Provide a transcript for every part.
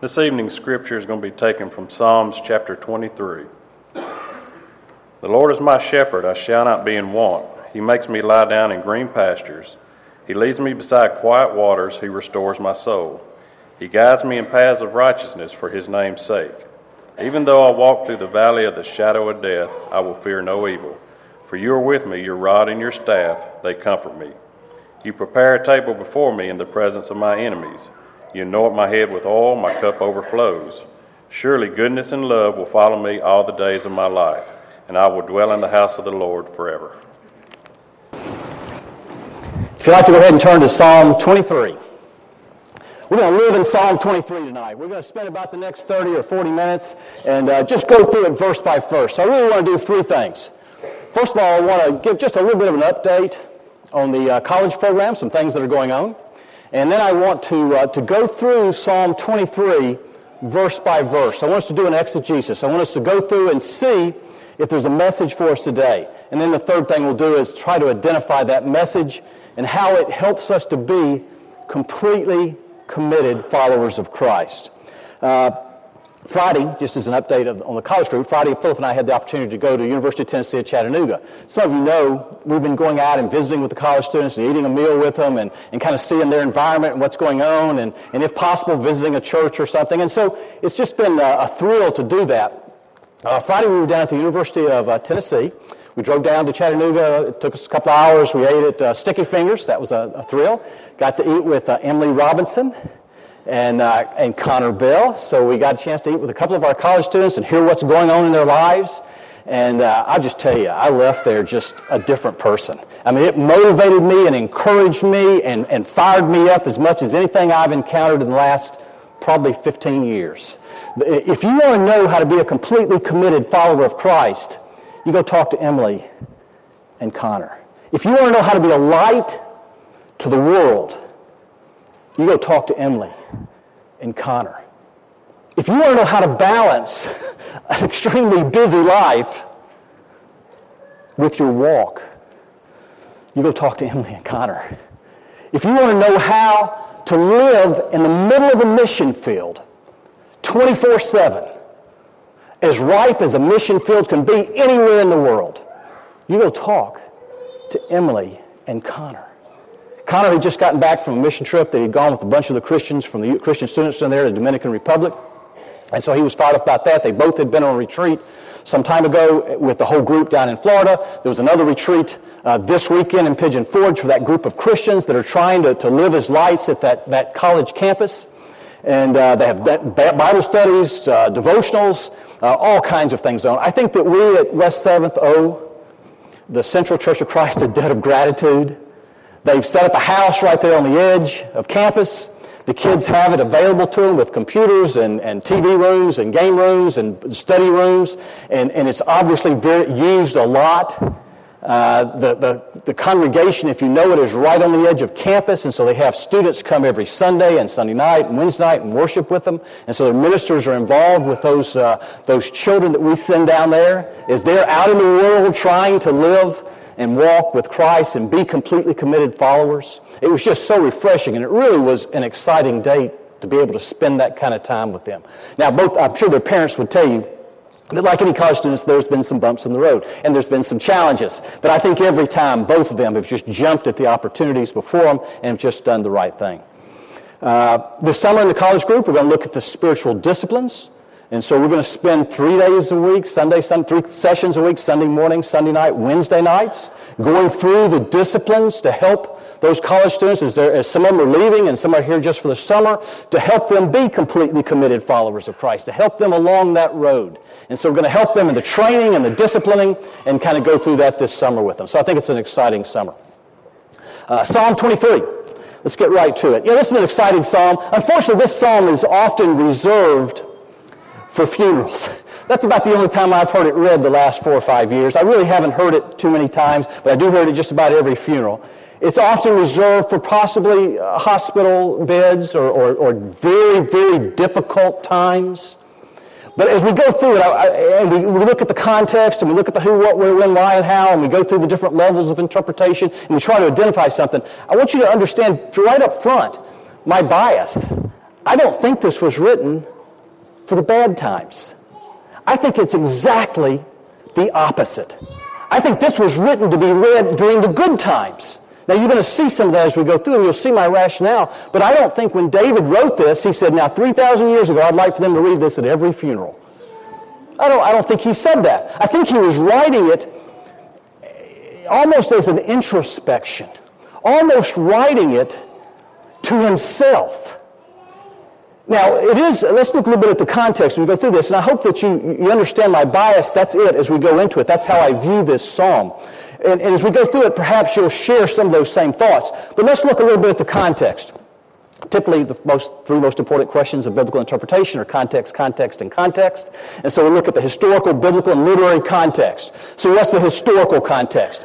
This evening's scripture is going to be taken from Psalms chapter 23. The Lord is my shepherd, I shall not be in want. He makes me lie down in green pastures. He leads me beside quiet waters. He restores my soul. He guides me in paths of righteousness for his name's sake. Even though I walk through the valley of the shadow of death, I will fear no evil. For you are with me, your rod and your staff, they comfort me. You prepare a table before me in the presence of my enemies. You anoint my head with oil, my cup overflows. Surely goodness and love will follow me all the days of my life, and I will dwell in the house of the Lord forever. If you'd like to go ahead and turn to Psalm 23. We're going to live in Psalm 23 tonight. We're going to spend about the next 30 or 40 minutes and uh, just go through it verse by verse. So I really want to do three things. First of all, I want to give just a little bit of an update on the uh, college program, some things that are going on. And then I want to, uh, to go through Psalm 23 verse by verse. I want us to do an exegesis. I want us to go through and see if there's a message for us today. And then the third thing we'll do is try to identify that message and how it helps us to be completely committed followers of Christ. Uh, Friday, just as an update of, on the college group, Friday, Philip and I had the opportunity to go to University of Tennessee at Chattanooga. Some of you know we've been going out and visiting with the college students and eating a meal with them and, and kind of seeing their environment and what's going on and, and if possible, visiting a church or something. And so it's just been a, a thrill to do that. Uh, Friday, we were down at the University of uh, Tennessee. We drove down to Chattanooga. It took us a couple hours. We ate at uh, Sticky Fingers. That was a, a, thrill. Got to eat with uh, Emily Robinson and, uh, and Connor Bell. So we got a chance to eat with a couple of our college students and hear what's going on in their lives. And uh, I'll just tell you, I left there just a different person. I mean, it motivated me and encouraged me and, and fired me up as much as anything I've encountered in the last probably 15 years. If you want to know how to be a completely committed follower of Christ, you go talk to Emily and Connor. If you want to know how to be a light to the world, you go talk to Emily and Connor. If you want to know how to balance an extremely busy life with your walk, you go talk to Emily and Connor. If you want to know how to live in the middle of a mission field 24 7, as ripe as a mission field can be anywhere in the world, you go talk to Emily and Connor. Connor had just gotten back from a mission trip that he'd gone with a bunch of the Christians from the Christian students in there in the Dominican Republic. And so he was fired up about that. They both had been on a retreat some time ago with the whole group down in Florida. There was another retreat uh, this weekend in Pigeon Forge for that group of Christians that are trying to, to live as lights at that, that college campus. And uh, they have Bible studies, uh, devotionals, uh, all kinds of things on. I think that we at West 7th owe the Central Church of Christ a debt of gratitude They've set up a house right there on the edge of campus. The kids have it available to them with computers and, and TV rooms and game rooms and study rooms, and, and it's obviously very, used a lot. Uh, the, the, the congregation, if you know it, is right on the edge of campus, and so they have students come every Sunday and Sunday night and Wednesday night and worship with them. And so their ministers are involved with those, uh, those children that we send down there as they're out in the world trying to live and walk with Christ and be completely committed followers. It was just so refreshing, and it really was an exciting day to be able to spend that kind of time with them. Now, both I'm sure their parents would tell you that, like any college students, there's been some bumps in the road and there's been some challenges. But I think every time both of them have just jumped at the opportunities before them and have just done the right thing. Uh, this summer in the college group, we're going to look at the spiritual disciplines. And so we're going to spend three days a week, Sunday, Sunday, three sessions a week, Sunday morning, Sunday night, Wednesday nights, going through the disciplines to help those college students, as, as, some of them are leaving and some are here just for the summer, to help them be completely committed followers of Christ, to help them along that road. And so we're going to help them in the training and the disciplining and kind of go through that this summer with them. So I think it's an exciting summer. Uh, psalm 23. Let's get right to it. Yeah, this is an exciting psalm. Unfortunately, this psalm is often reserved for funerals. That's about the only time I've heard it read the last four or five years. I really haven't heard it too many times, but I do hear it just about every funeral. It's often reserved for possibly uh, hospital beds or, or, or, very, very difficult times. But as we go through it, I, I, and we, we, look at the context, and we look at the who, what, where, when, why, and how, and we go through the different levels of interpretation, and we try to identify something, I want you to understand right up front my bias. I don't think this was written for the bad times. I think it's exactly the opposite. I think this was written to be read during the good times. Now, you're going to see some of that as we go through, and you'll see my rationale. But I don't think when David wrote this, he said, Now, 3,000 years ago, I'd like for them to read this at every funeral. I don't, I don't think he said that. I think he was writing it eh, almost as an introspection, almost writing it to himself. Now, it is, let's look a little bit at the context as we go through this, and I hope that you, you understand my bias. That's it as we go into it. That's how I view this psalm. And, and as we go through it, perhaps you'll share some of those same thoughts. But let's look a little bit at the context. Typically, the most, three most important questions of biblical interpretation are context, context, and context. And so we look at the historical, biblical, and literary context. So what's the historical context?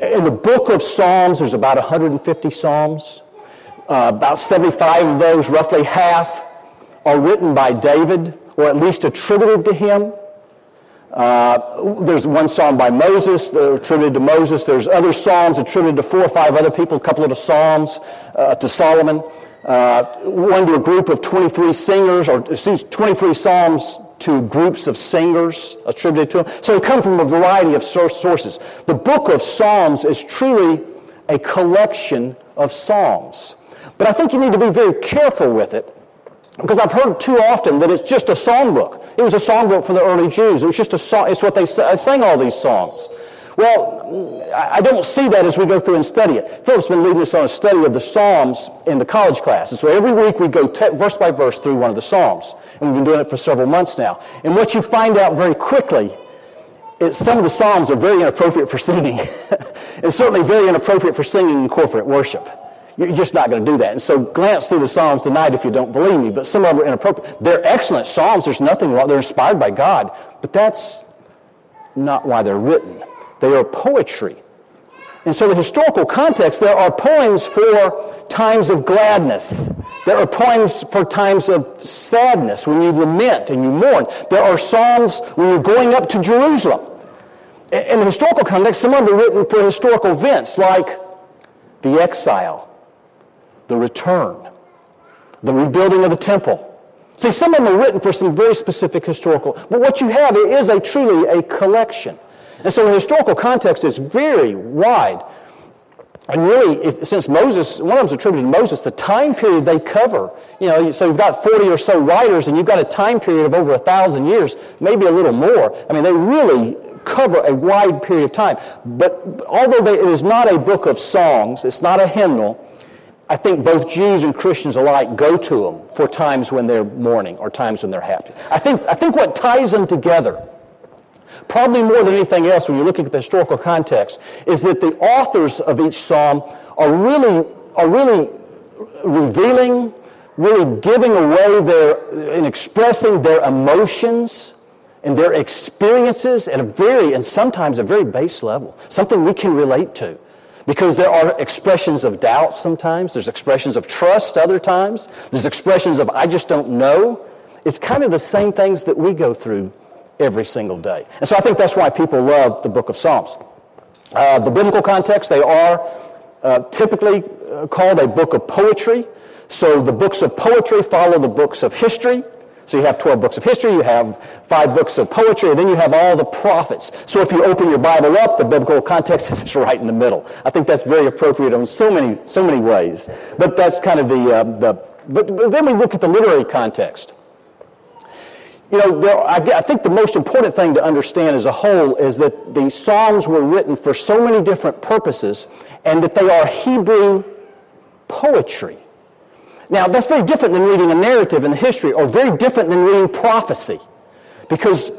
In the book of Psalms, there's about 150 Psalms. Uh, about 75 of those, roughly half, are written by David, or at least attributed to him. Uh, there's one psalm by Moses, attributed to Moses. There's other psalms attributed to four or five other people, a couple of the psalms uh, to Solomon. Uh, one to a group of 23 singers, or excuse 23 psalms to groups of singers attributed to him. So they come from a variety of sources. The book of Psalms is truly a collection of psalms. But I think you need to be very careful with it because I've heard too often that it's just a songbook. It was a songbook for the early Jews. It was just a song. It's what they uh, sang all these songs. Well, I don't see that as we go through and study it. Philip's been leading us on a study of the Psalms in the college class. And so every week we go te- verse by verse through one of the Psalms. And we've been doing it for several months now. And what you find out very quickly is some of the Psalms are very inappropriate for singing. and certainly very inappropriate for singing in corporate worship. You're just not going to do that. And so glance through the Psalms tonight if you don't believe me, but some of them are inappropriate. They're excellent Psalms. There's nothing wrong. They're inspired by God, but that's not why they're written. They are poetry. And so the historical context, there are poems for times of gladness. There are poems for times of sadness when you lament and you mourn. There are psalms when you're going up to Jerusalem. In the historical context, some of them are written for historical events like the exile, the return, the rebuilding of the temple. See, some of them are written for some very specific historical, but what you have is a truly a collection. And so the historical context is very wide. And really, if, since Moses, one of them's attributed to Moses, the time period they cover, you know, so you've got 40 or so writers and you've got a time period of over a thousand years, maybe a little more. I mean, they really cover a wide period of time. But although they, it is not a book of songs, it's not a hymnal, I think both Jews and Christians alike go to them for times when they're mourning or times when they're happy. I think, I think what ties them together, probably more than anything else when you're looking at the historical context, is that the authors of each psalm are really, are really revealing, really giving away their, and expressing their emotions and their experiences at a very, and sometimes a very base level, something we can relate to. Because there are expressions of doubt sometimes, there's expressions of trust other times, there's expressions of I just don't know. It's kind of the same things that we go through every single day. And so I think that's why people love the book of Psalms. Uh, the biblical context, they are uh, typically uh, called a book of poetry. So the books of poetry follow the books of history. So you have 12 books of history, you have five books of poetry, and then you have all the prophets. So if you open your Bible up, the biblical context is right in the middle. I think that's very appropriate in so many, so many ways. But that's kind of the, uh, the but, but, then we look at the literary context. You know, there, I, I think the most important thing to understand as a whole is that the Psalms were written for so many different purposes and that they are Hebrew poetry. Now, that's very different than reading a narrative in the history, or very different than reading prophecy. Because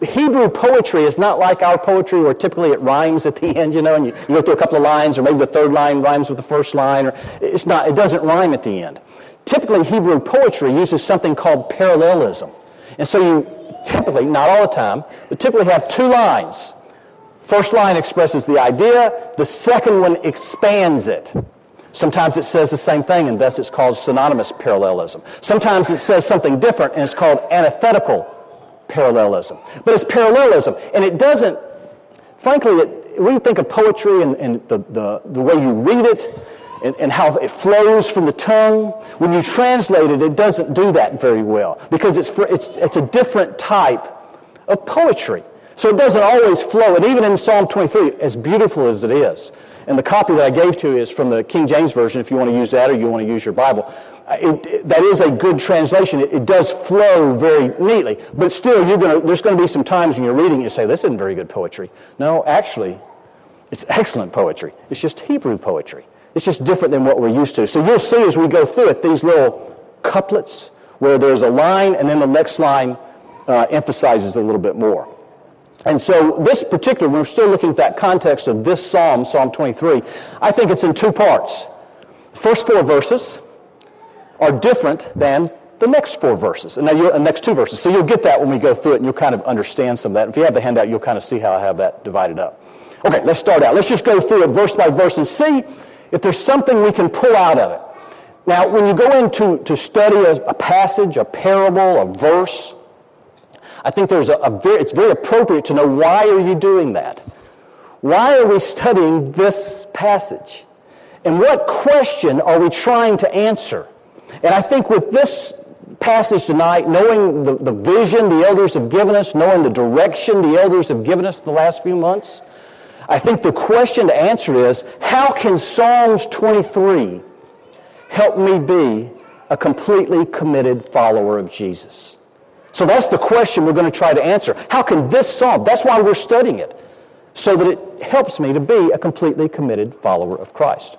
Hebrew poetry is not like our poetry where typically it rhymes at the end, you know, and you, you go through a couple of lines, or maybe the third line rhymes with the first line, or it's not, it doesn't rhyme at the end. Typically, Hebrew poetry uses something called parallelism. And so you typically, not all the time, but typically have two lines. First line expresses the idea, the second one expands it. Sometimes it says the same thing, and thus it's called synonymous parallelism. Sometimes it says something different, and it's called antithetical parallelism. But it's parallelism, and it doesn't, frankly, it, when you think of poetry and, and the, the, the way you read it, and, and how it flows from the tongue. When you translate it, it doesn't do that very well because it's, for, it's, it's a different type of poetry. So it doesn't always flow. And even in Psalm 23, as beautiful as it is, and the copy that I gave to you is from the King James Version, if you want to use that or you want to use your Bible. Uh, it, it, that is a good translation. It, it, does flow very neatly. But still, you're gonna, there's going to be some times when you're reading, you say, this isn't very good poetry. No, actually, it's excellent poetry. It's just Hebrew poetry. It's just different than what we're used to. So you'll see as we go through it, these little couplets where there's a line and then the next line uh, emphasizes a little bit more. And so this particular, we're still looking at that context of this psalm, Psalm 23. I think it's in two parts. The first four verses are different than the next four verses, and now the next two verses. So you'll get that when we go through it, and you'll kind of understand some of that. If you have the handout, you'll kind of see how I have that divided up. Okay, let's start out. Let's just go through it verse by verse and see if there's something we can pull out of it. Now, when you go into to study a, a passage, a parable, a verse, I think there's a, a very, it's very appropriate to know why are you doing that? Why are we studying this passage? And what question are we trying to answer? And I think with this passage tonight, knowing the, the vision the elders have given us, knowing the direction the elders have given us the last few months, I think the question to answer is how can Psalms 23 help me be a completely committed follower of Jesus? So that's the question we're going to try to answer. How can this psalm, that's why we're studying it, so that it helps me to be a completely committed follower of Christ.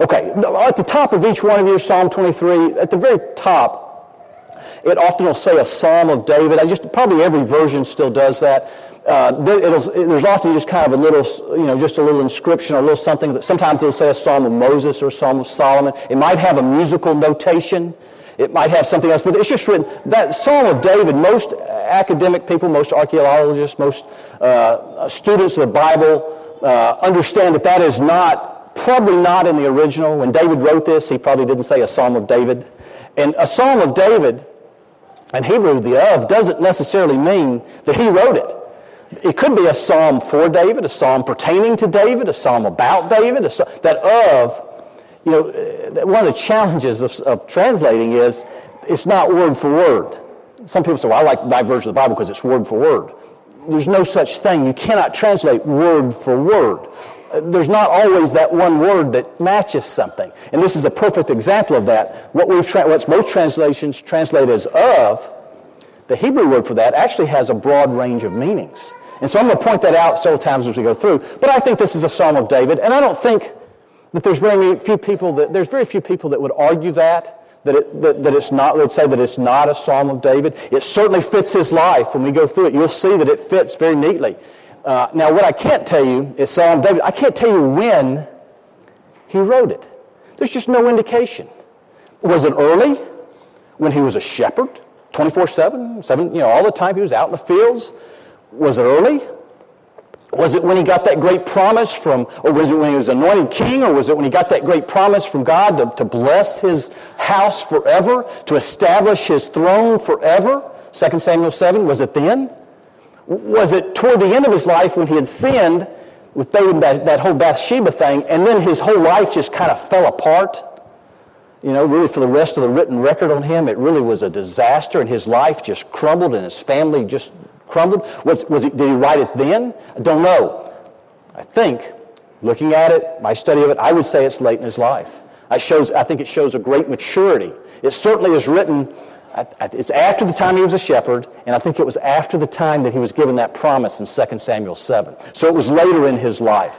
Okay, at the top of each one of your Psalm 23, at the very top, it often will say a Psalm of David. I just probably every version still does that. Uh, there's often just kind of a little, you know, just a little inscription or a little something. That sometimes it'll say a Psalm of Moses or a Psalm of Solomon. It might have a musical notation. It might have something else, but it's just written. That Psalm of David, most academic people, most archaeologists, most uh, students of the Bible uh, understand that that is not, probably not in the original. When David wrote this, he probably didn't say a Psalm of David. And a Psalm of David, in Hebrew, the of, doesn't necessarily mean that he wrote it. It could be a psalm for David, a psalm pertaining to David, a psalm about David. A, psalm, that of you know, uh, one of the challenges of, of translating is it's not word for word. Some people say, well, I like my version of the Bible because it's word for word. There's no such thing. You cannot translate word for word. Uh, there's not always that one word that matches something. And this is a perfect example of that. What we've tra- most translations translate as of, the Hebrew word for that actually has a broad range of meanings. And so I'm going to point that out several times as we go through. But I think this is a Psalm of David, and I don't think that there's very few people that there's very few people that would argue that that, it, that, that it's not would say that it's not a psalm of david. It certainly fits his life. When we go through it you'll see that it fits very neatly. Uh, now what i can't tell you is psalm david i can't tell you when he wrote it. There's just no indication. Was it early? When he was a shepherd? 24-7 7 you know all the time he was out in the fields? Was it early was it when he got that great promise from, or was it when he was anointed king, or was it when he got that great promise from God to, to bless his house forever, to establish his throne forever? 2 Samuel 7, was it then? Was it toward the end of his life when he had sinned with David, that, that whole Bathsheba thing, and then his whole life just kind of fell apart? You know, really for the rest of the written record on him, it really was a disaster, and his life just crumbled, and his family just crumbled? Was, was did he write it then? I don't know. I think, looking at it, my study of it, I would say it's late in his life. I, shows, I think it shows a great maturity. It certainly is written, it's after the time he was a shepherd, and I think it was after the time that he was given that promise in 2 Samuel 7. So it was later in his life.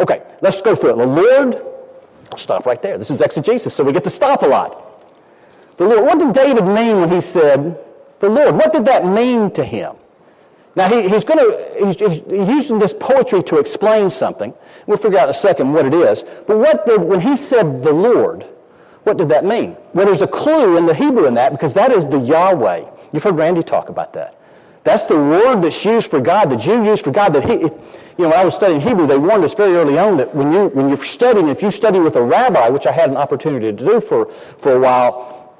Okay, let's go through it. The Lord, I'll stop right there. This is exegesis, so we get to stop a lot. The Lord, what did David mean when he said, the Lord? What did that mean to him? Now, he, he's, to, he's, he's, using this poetry to explain something. We'll figure out in a second what it is. But what did, when he said the Lord, what did that mean? Well, there's a clue in the Hebrew in that because that is the Yahweh. You've heard Randy talk about that. That's the word that's used for God, the Jew used for God. That he, you know, when I was studying Hebrew, they warned us very early on that when, you, when you're studying, if you study with a rabbi, which I had an opportunity to do for, for a while,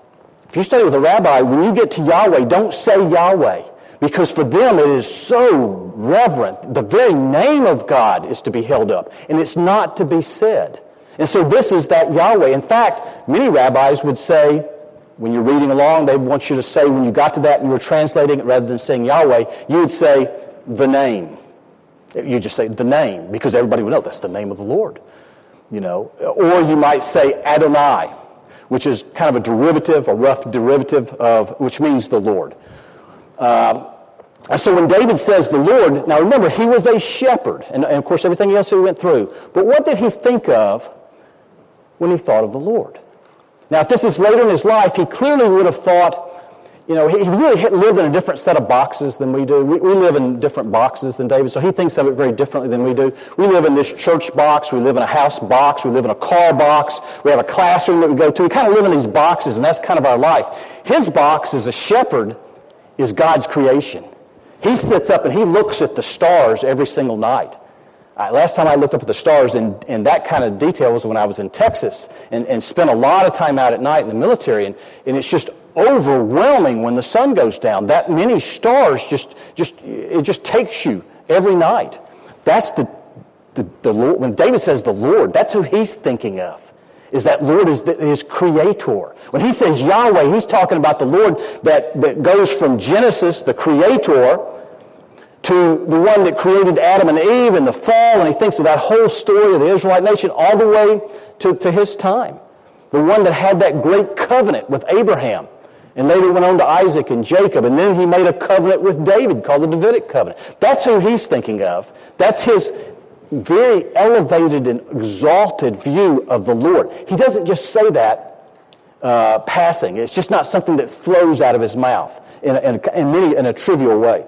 if you study with a rabbi, when you get to Yahweh, don't say Yahweh. Because for them it is so reverent. The very name of God is to be held up, and it's not to be said. And so this is that Yahweh. In fact, many rabbis would say, when you're reading along, they want you to say, when you got to that and you were translating it rather than saying Yahweh, you would say the name. You just say the name because everybody would know that's the name of the Lord. You know, or you might say Adonai, which is kind of a derivative, a rough derivative of which means the Lord. Um, and so when David says the Lord, now remember, he was a shepherd, and, and of course everything else he went through. But what did he think of when he thought of the Lord? Now, if this is later in his life, he clearly would have thought, you know, he really lived in a different set of boxes than we do. We, we, live in different boxes than David, so he thinks of it very differently than we do. We live in this church box, we live in a house box, we live in a car box, we have a classroom that we go to. We kind of live in these boxes, and that's kind of our life. His box as a shepherd is God's creation. He sits up and he looks at the stars every single night. Uh, last time I looked up at the stars in, in that kind of detail was when I was in Texas and, and spent a lot of time out at night in the military. And, and it's just overwhelming when the sun goes down. That many stars just, just, it just takes you every night. That's the, the, the Lord. When David says the Lord, that's who he's thinking of. Is that Lord is the, his creator. When he says Yahweh, he's talking about the Lord that, that goes from Genesis, the creator, to the one that created Adam and Eve and the fall, and he thinks of that whole story of the Israelite nation all the way to, to his time. The one that had that great covenant with Abraham, and later went on to Isaac and Jacob, and then he made a covenant with David called the Davidic covenant. That's who he's thinking of. That's his very elevated and exalted view of the Lord. He doesn't just say that uh, passing. It's just not something that flows out of his mouth in, in, in, many, in a trivial way.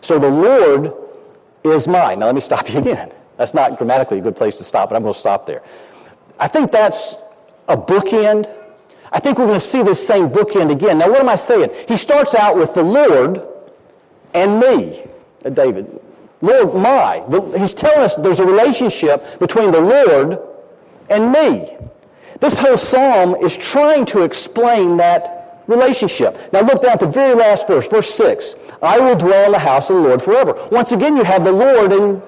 So the Lord is mine. Now let me stop you again. That's not grammatically a good place to stop, but I'm going to stop there. I think that's a bookend. I think we're going to see this same bookend again. Now, what am I saying? He starts out with the Lord and me, uh, David. Lord, my. he's telling us there's a relationship between the Lord and me. This whole psalm is trying to explain that relationship. Now, look down at the very last verse, verse 6. I will dwell in the house of the Lord forever. Once again, you have the Lord and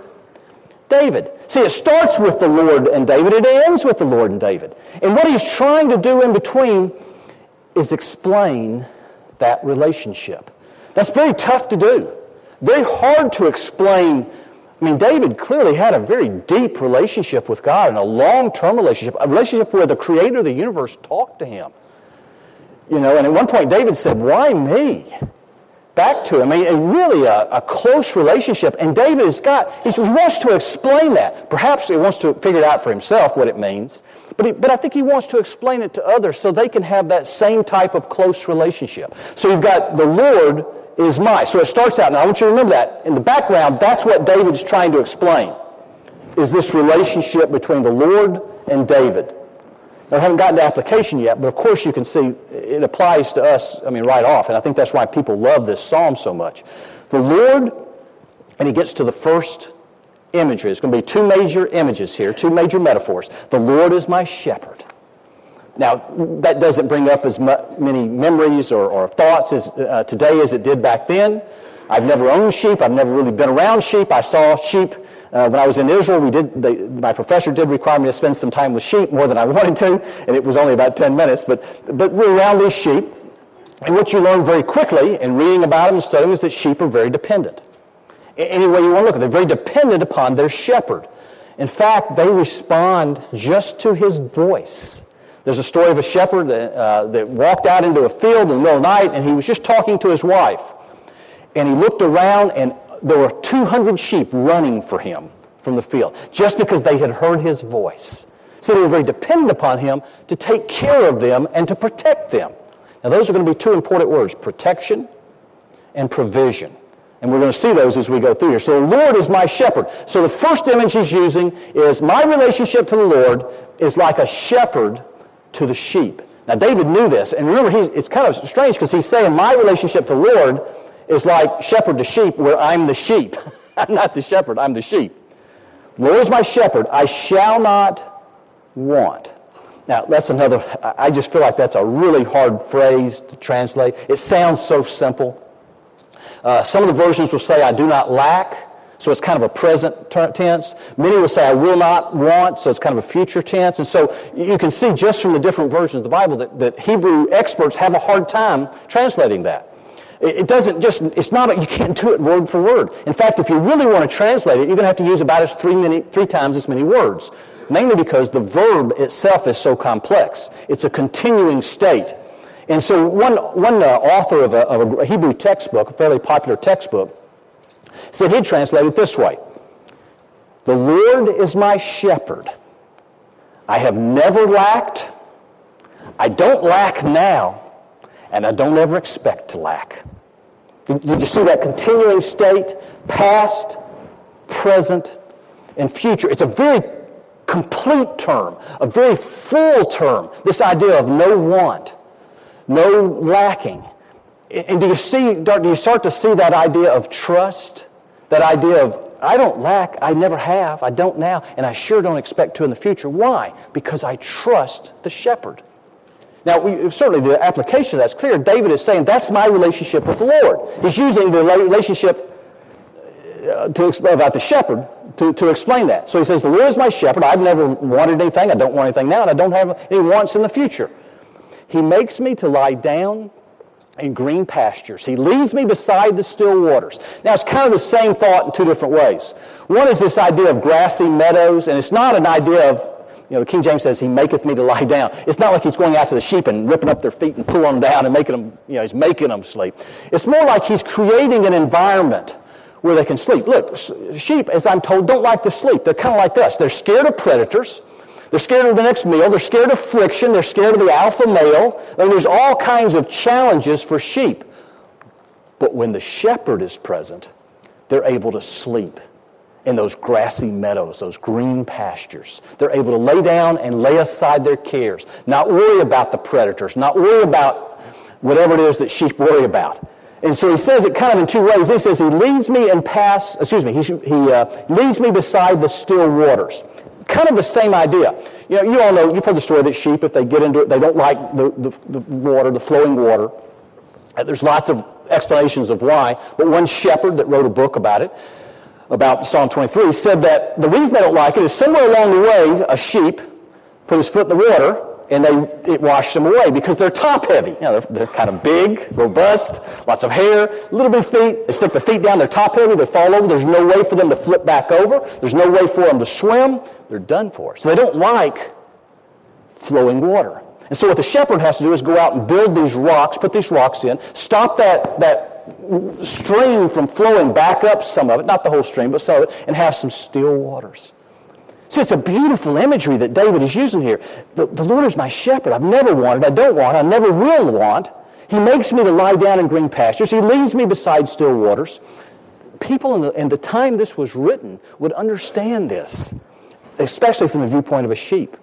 David. See, it starts with the Lord and David, it ends with the Lord and David. And what he's trying to do in between is explain that relationship. That's very tough to do, very hard to explain. I mean, David clearly had a very deep relationship with God and a long term relationship, a relationship where the creator of the universe talked to him. You know, and at one point David said, Why me? back to him. I mean, really a, a, close relationship. And David has got, he wants to explain that. Perhaps he wants to figure it out for himself what it means. But, he, but I think he wants to explain it to others so they can have that same type of close relationship. So you've got the Lord is my. So it starts out, now I want you to remember that. In the background, that's what David's trying to explain, is this relationship between the Lord and David. Now, I haven't gotten to application yet, but of course you can see it applies to us, I mean, right off. And I think that's why people love this psalm so much. The Lord, and he gets to the first imagery. It's going to be two major images here, two major metaphors. The Lord is my shepherd. Now, that doesn't bring up as many memories or, or thoughts as, uh, today as it did back then. I've never owned sheep. I've never really been around sheep. I saw sheep uh, when I was in Israel, we did, they, my professor did require me to spend some time with sheep more than I wanted to, and it was only about 10 minutes. But, but we're around these sheep, and what you learn very quickly in reading about them and studying is that sheep are very dependent. Any way you want to look at it, they're very dependent upon their shepherd. In fact, they respond just to his voice. There's a story of a shepherd that, uh, that walked out into a field in the middle of the night, and he was just talking to his wife. And he looked around, and there were 200 sheep running for him from the field just because they had heard his voice. So they were very dependent upon him to take care of them and to protect them. Now, those are going to be two important words protection and provision. And we're going to see those as we go through here. So the Lord is my shepherd. So the first image he's using is my relationship to the Lord is like a shepherd to the sheep. Now, David knew this. And remember, he's, it's kind of strange because he's saying my relationship to Lord is like shepherd to sheep, where I'm the sheep. I'm not the shepherd, I'm the sheep. Lord is my shepherd, I shall not want. Now, that's another, I just feel like that's a really hard phrase to translate. It sounds so simple. Uh, some of the versions will say, I do not lack. So it's kind of a present tense. Many will say, I will not want, so it's kind of a future tense. And so you can see just from the different versions of the Bible that, that Hebrew experts have a hard time translating that. It doesn't just, it's not, you can't do it word for word. In fact, if you really want to translate it, you're going to have to use about as three, many, three times as many words. Mainly because the verb itself is so complex. It's a continuing state. And so one, one uh, author of a, of a Hebrew textbook, a fairly popular textbook, said he'd translate it this way. The Lord is my shepherd. I have never lacked. I don't lack now and I don't ever expect to lack. Did you see that continuing state, past, present, and future? It's a very complete term, a very full term, this idea of no want, no lacking. And do you see, do you start to see that idea of trust? That idea of, I don't lack, I never have, I don't now, and I sure don't expect to in the future. Why? Because I trust the shepherd. Now, we, certainly the application of that's clear. David is saying, that's my relationship with the Lord. He's using the relationship uh, to, about the shepherd to, to explain that. So he says, the Lord is my shepherd. I've never wanted anything. I don't want anything now, and I don't have any wants in the future. He makes me to lie down in green pastures. He leads me beside the still waters. Now, it's kind of the same thought in two different ways. One is this idea of grassy meadows, and it's not an idea of you know, the King James says, He maketh me to lie down. It's not like He's going out to the sheep and ripping up their feet and pulling them down and making them, you know, He's making them sleep. It's more like He's creating an environment where they can sleep. Look, sheep, as I'm told, don't like to sleep. They're kind of like us. They're scared of predators. They're scared of the next meal. They're scared of friction. They're scared of the alpha male. There's all kinds of challenges for sheep. But when the shepherd is present, they're able to sleep in those grassy meadows, those green pastures. They're able to lay down and lay aside their cares, not worry about the predators, not worry about whatever it is that sheep worry about. And so he says it kind of in two ways. He says he leads me and pass, excuse me, he, he uh, leads me beside the still waters. Kind of the same idea. You know, you all know, you've heard the story that sheep, if they get into it, they don't like the, the, the water, the flowing water. There's lots of explanations of why, but one shepherd that wrote a book about it about Psalm 23 said that the reason they don't like it is somewhere along the way, a sheep put his foot in the water and they, it washed them away because they're top heavy. You know, they're, they're kind of big, robust, lots of hair, little bit of feet. They stick their feet down, they're top heavy, they fall over. There's no way for them to flip back over. There's no way for them to swim. They're done for. So they don't like flowing water. And so what the shepherd has to do is go out and build these rocks, put these rocks in, stop that, that stream from flowing back up some of it, not the whole stream, but some of it, and have some still waters. See, it's a beautiful imagery that David is using here. The, the Lord is my shepherd. I've never wanted, I don't want, I never will want. He makes me to lie down in green pastures. He leads me beside still waters. People in the, in the time this was written would understand this, especially from the viewpoint of a sheep.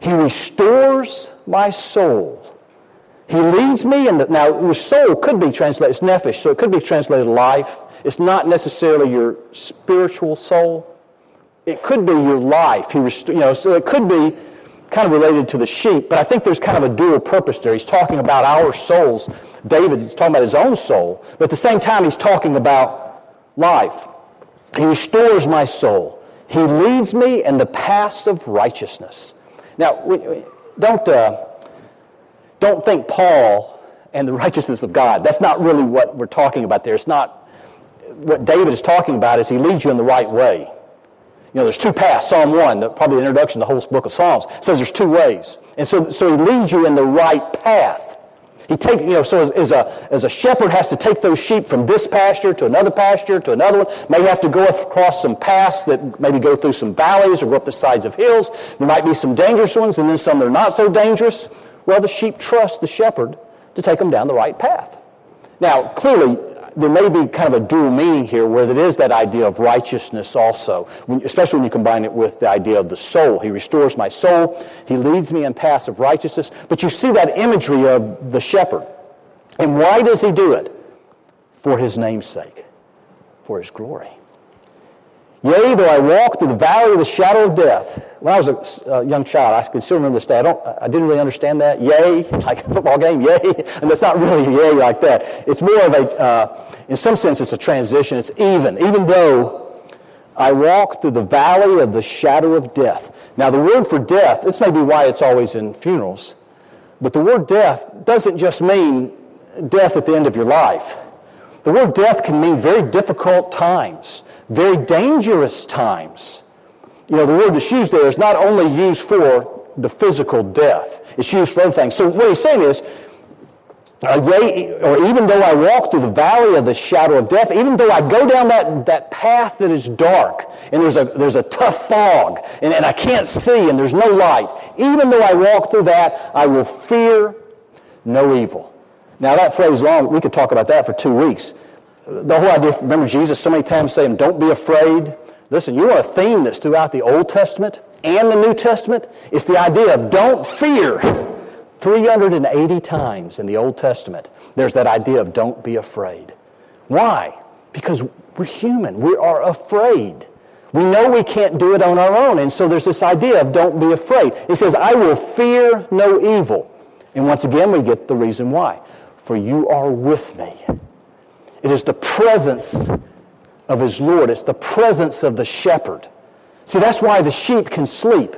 He restores my soul. He leads me, and now your soul could be translated, it's nephesh, so it could be translated life. It's not necessarily your spiritual soul. It could be your life. He rest- you know, so it could be kind of related to the sheep, but I think there's kind of a dual purpose there. He's talking about our souls. David is talking about his own soul, but at the same time, he's talking about life. He restores my soul. He leads me in the paths of righteousness. Now, don't. Uh, don't think Paul and the righteousness of God. That's not really what we're talking about there. It's not what David is talking about is he leads you in the right way. Know, there's two paths. Psalm 1, the, probably the introduction to the whole book of Psalms, says there's two ways. And so, so he leads you in the right path. He take, you know, so as, as, a, as a shepherd has to take those sheep from this pasture to another pasture to another one, may have to go across some paths that maybe go through some valleys or go up the sides of hills. There might be some dangerous ones and then some that are not so dangerous. Well, the sheep trust the shepherd to take them down the right path. Now, clearly, there may be kind of a dual meaning here where there is that idea of righteousness also, especially when you combine it with the idea of the soul. He restores my soul. He leads me in paths of righteousness. But you see that imagery of the shepherd. And why does he do it? For his name's sake, for his glory. Yea, though I walk through the valley of the shadow of death. When I was a uh, young child, I can still remember this day. I, don't, I didn't really understand that. Yea, like a football game, yea. And it's not really yea like that. It's more of a, uh, in some sense, it's a transition. It's even. Even though I walk through the valley of the shadow of death. Now, the word for death, this may be why it's always in funerals, but the word death doesn't just mean death at the end of your life. The word death can mean very difficult times, very dangerous times. You know, the word that's used there is not only used for the physical death, it's used for other things. So what he's saying is, or even though I walk through the valley of the shadow of death, even though I go down that, that path that is dark and there's a, there's a tough fog and, and I can't see and there's no light, even though I walk through that, I will fear no evil. Now, that phrase long, we could talk about that for two weeks. The whole idea, remember Jesus so many times saying, don't be afraid. Listen, you know a theme that's throughout the Old Testament and the New Testament? It's the idea of don't fear. 380 times in the Old Testament, there's that idea of don't be afraid. Why? Because we're human. We are afraid. We know we can't do it on our own. And so there's this idea of don't be afraid. It says, I will fear no evil. And once again, we get the reason why. For you are with me. It is the presence of his Lord. It's the presence of the shepherd. See, that's why the sheep can sleep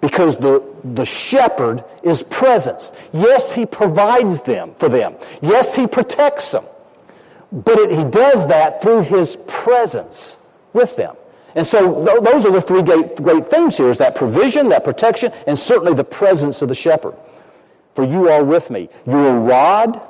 because the, the shepherd is presence. Yes, he provides them for them. Yes, he protects them. But it, he does that through his presence with them. And so th- those are the three great, great things here is that provision, that protection, and certainly the presence of the shepherd. For you are with me. Your rod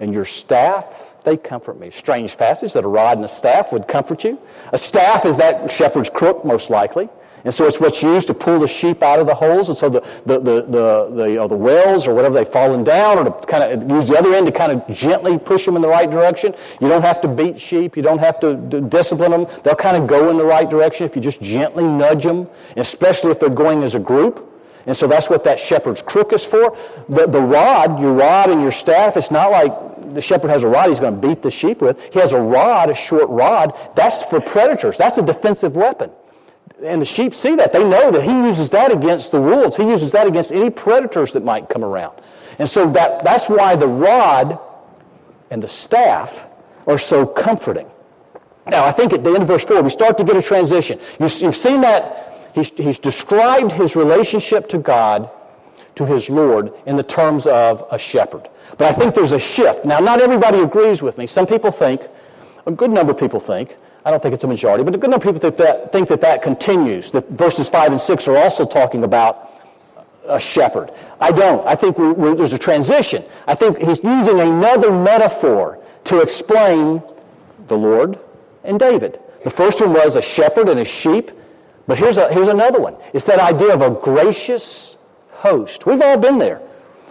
and your staff, they comfort me. Strange passage that a rod and a staff would comfort you. A staff is that shepherd's crook, most likely. And so it's what's used to pull the sheep out of the holes. And so the, the, the, the, the, you know, the wells or whatever, they've fallen down or to kind of use the other end to kind of gently push them in the right direction. You don't have to beat sheep. You don't have to discipline them. They'll kind of go in the right direction if you just gently nudge them, especially if they're going as a group. And so that's what that shepherd's crook is for. The, the rod, your rod and your staff, it's not like the shepherd has a rod he's going to beat the sheep with. He has a rod, a short rod. That's for predators. That's a defensive weapon and the sheep see that. They know that he uses that against the wolves. He uses that against any predators that might come around. And so that, that's why the rod and the staff are so comforting. Now, I think at the end of verse 4, we start to get a transition. You've seen that he's, he's described his relationship to God, to his Lord, in the terms of a shepherd. But I think there's a shift. Now, not everybody agrees with me. Some people think, a good number of people think, I don't think it's a majority, but a good number of people think that, think that that continues, that verses 5 and 6 are also talking about a shepherd. I don't. I think we're, we're, there's a transition. I think he's using another metaphor to explain the Lord and David. The first one was a shepherd and a sheep, but here's, a, here's another one. It's that idea of a gracious host. We've all been there.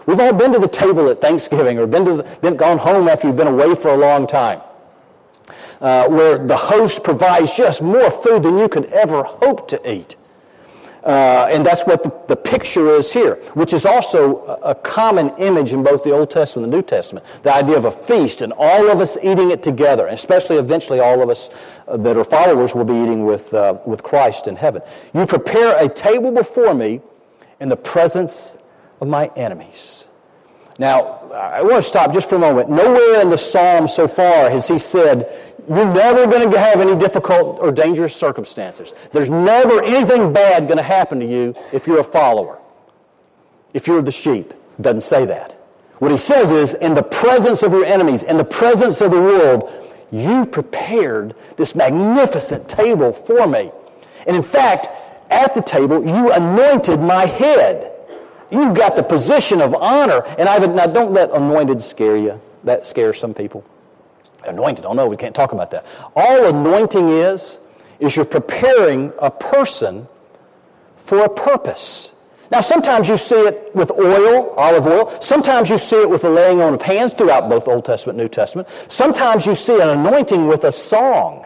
We've all been to the table at Thanksgiving or been, to the, been gone home after you've been away for a long time uh, where the host provides just more food than you could ever hope to eat. Uh, and that's what the, the, picture is here, which is also a, common image in both the Old Testament and the New Testament. The idea of a feast and all of us eating it together, and especially eventually all of us uh, that are followers will be eating with, uh, with Christ in heaven. You prepare a table before me in the presence of my enemies. Now, I want to stop just for a moment. Nowhere in the psalm so far has he said, you're never going to have any difficult or dangerous circumstances. There's never anything bad going to happen to you if you're a follower, if you're the sheep. Doesn't say that. What he says is, in the presence of your enemies, in the presence of the world, you prepared this magnificent table for me. And in fact, at the table, you anointed my head. You've got the position of honor. And I now don't let anointed scare you. That scares some people anointed. Oh no, we can't talk about that. All anointing is, is you're preparing a person for a purpose. Now, sometimes you see it with oil, olive oil. Sometimes you see it with the laying on of hands throughout both Old Testament and New Testament. Sometimes you see an anointing with a song.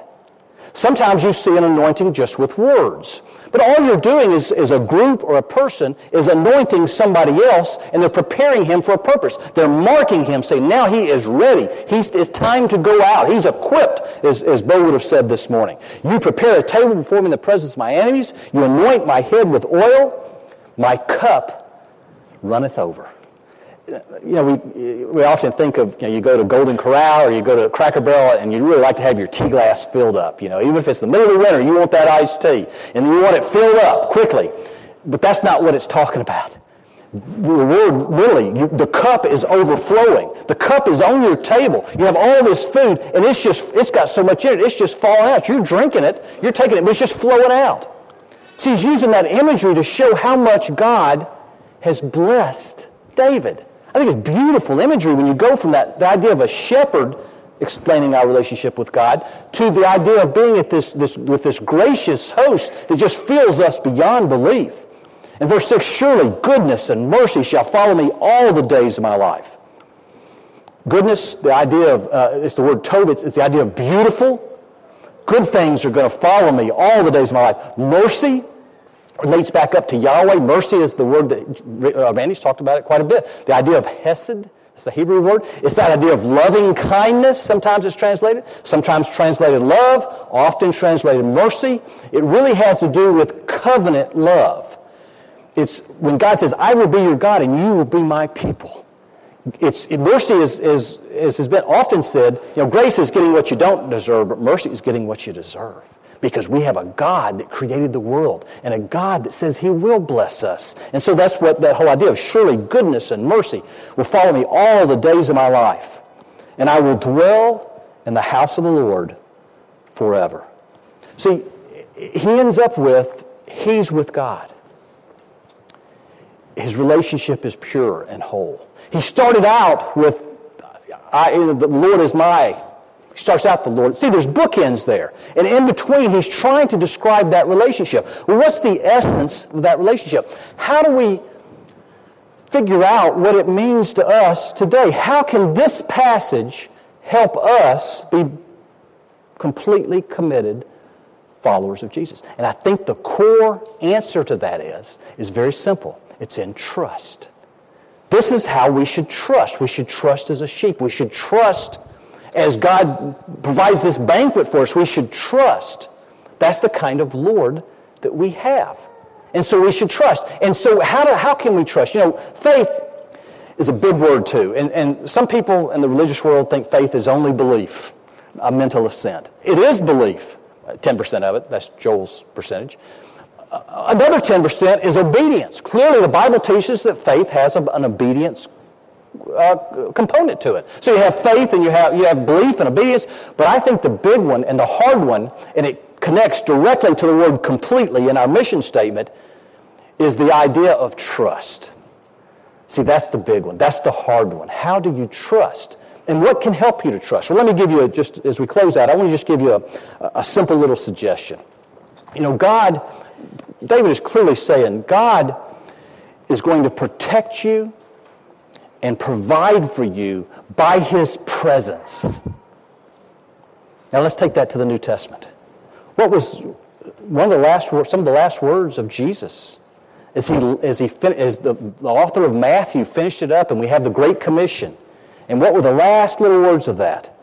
Sometimes you see an anointing just with words. But all you're doing is, is a group or a person is anointing somebody else and they're preparing him for a purpose. They're marking him, saying, now he is ready. He's, it's time to go out. He's equipped, as, as Bo would have said this morning. You prepare a table before me in the presence of my enemies. You anoint my head with oil. My cup runneth over you know, we, we often think of, you know, you go to Golden Corral or you go to Cracker Barrel and you really like to have your tea glass filled up. You know, even if it's the middle of the winter, you want that iced tea and you want it filled up quickly. But that's not what it's talking about. The word literally, you, the cup is overflowing. The cup is on your table. You have all this food and it's just, it's got so much in it, it's just falling out. You're drinking it, you're taking it, but it's just flowing out. See, he's using that imagery to show how much God has blessed David. I think it's beautiful imagery when you go from that the idea of a shepherd explaining our relationship with God to the idea of being at this, this with this gracious host that just fills us beyond belief. In verse 6, surely goodness and mercy shall follow me all the days of my life. Goodness, the idea of, uh, it's the word tov, it's, it's the idea of beautiful. Good things are going to follow me all the days of my life. Mercy, relates back up to Yahweh. Mercy is the word that uh, Randy's talked about it quite a bit. The idea of hesed, it's the Hebrew word. It's that idea of loving kindness. Sometimes it's translated. Sometimes translated love. Often translated mercy. It really has to do with covenant love. It's when God says, I will be your God and you will be my people. It's, mercy is, is, is, has been often said, you know, grace is getting what you don't deserve, but mercy is getting what you deserve because we have a God that created the world and a God that says he will bless us. And so that's what that whole idea of surely goodness and mercy will follow me all the days of my life. And I will dwell in the house of the Lord forever. See, he ends up with he's with God. His relationship is pure and whole. He started out with I, the Lord is my he starts out the Lord. See, there's bookends there. And in between, he's trying to describe that relationship. Well, what's the essence of that relationship? How do we figure out what it means to us today? How can this passage help us be completely committed followers of Jesus? And I think the core answer to that is, is very simple. It's in trust. This is how we should trust. We should trust as a sheep. We should trust as God provides this banquet for us, we should trust. That's the kind of Lord that we have. And so we should trust. And so how, do, how can we trust? You know, faith is a big word too. And, and some people in the religious world think faith is only belief, a mental assent. It is belief, 10% of it. That's Joel's percentage. Uh, another 10% is obedience. Clearly, the Bible teaches that faith has an obedience uh, component to it. So you have faith and you have, you have belief and obedience, but I think the big one and the hard one, and it connects directly to the word completely in our mission statement, is the idea of trust. See, that's the big one. That's the hard one. How do you trust? And what can help you to trust? Well, let me give you, a, just as we close out, I want to just give you a, a simple little suggestion. You know, God, David is clearly saying, God is going to protect you and provide for you by his presence. Now let's take that to the New Testament. What was one of the last words, some of the last words of Jesus as he as he as the, the author of Matthew finished it up and we have the Great Commission. And what were the last little words of that?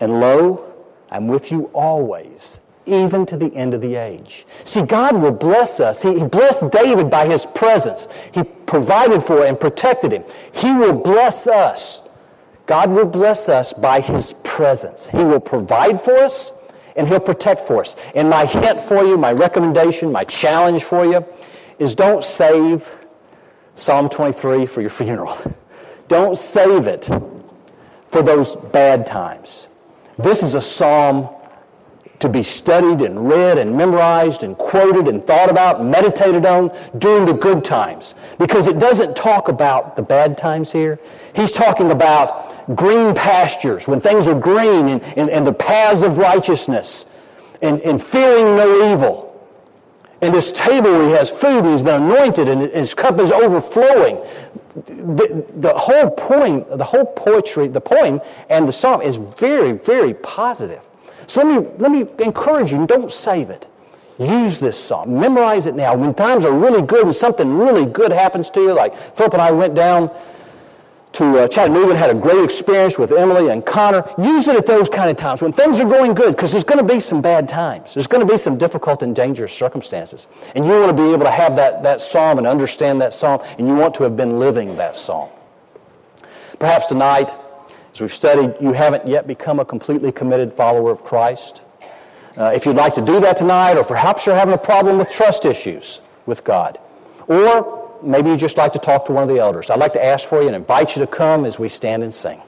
And lo, I'm with you always, even to the end of the age. See, God will bless us. He, blessed David by his presence. He provided for and protected him. He will bless us. God will bless us by his presence. He will provide for us and he'll protect for us. And my hint for you, my recommendation, my challenge for you is don't save Psalm 23 for your funeral. Don't save it for those bad times. This is a psalm to be studied and read and memorized and quoted and thought about, meditated on during the good times. Because it doesn't talk about the bad times here. He's talking about green pastures, when things are green and, and, and the paths of righteousness and, and fearing no evil. And this table where he has food and he's been anointed and his cup is overflowing. The, the whole point, the whole poetry, the poem and the psalm is very, very positive. So let me, let me encourage you, don't save it. Use this psalm. Memorize it now. When times are really good and something really good happens to you, like Philip and I went down to uh, Chattanooga and had a great experience with Emily and Connor. Use it at those kind of times when things are going good because there's going to be some bad times. There's going to be some difficult and dangerous circumstances. And you want to be able to have that, that psalm and understand that psalm, and you want to have been living that psalm. Perhaps tonight, as we've studied, you haven't yet become a completely committed follower of Christ. Uh, if you'd like to do that tonight, or perhaps you're having a problem with trust issues with God, or maybe you just like to talk to one of the elders, I'd like to ask for you and invite you to come as we stand and sing.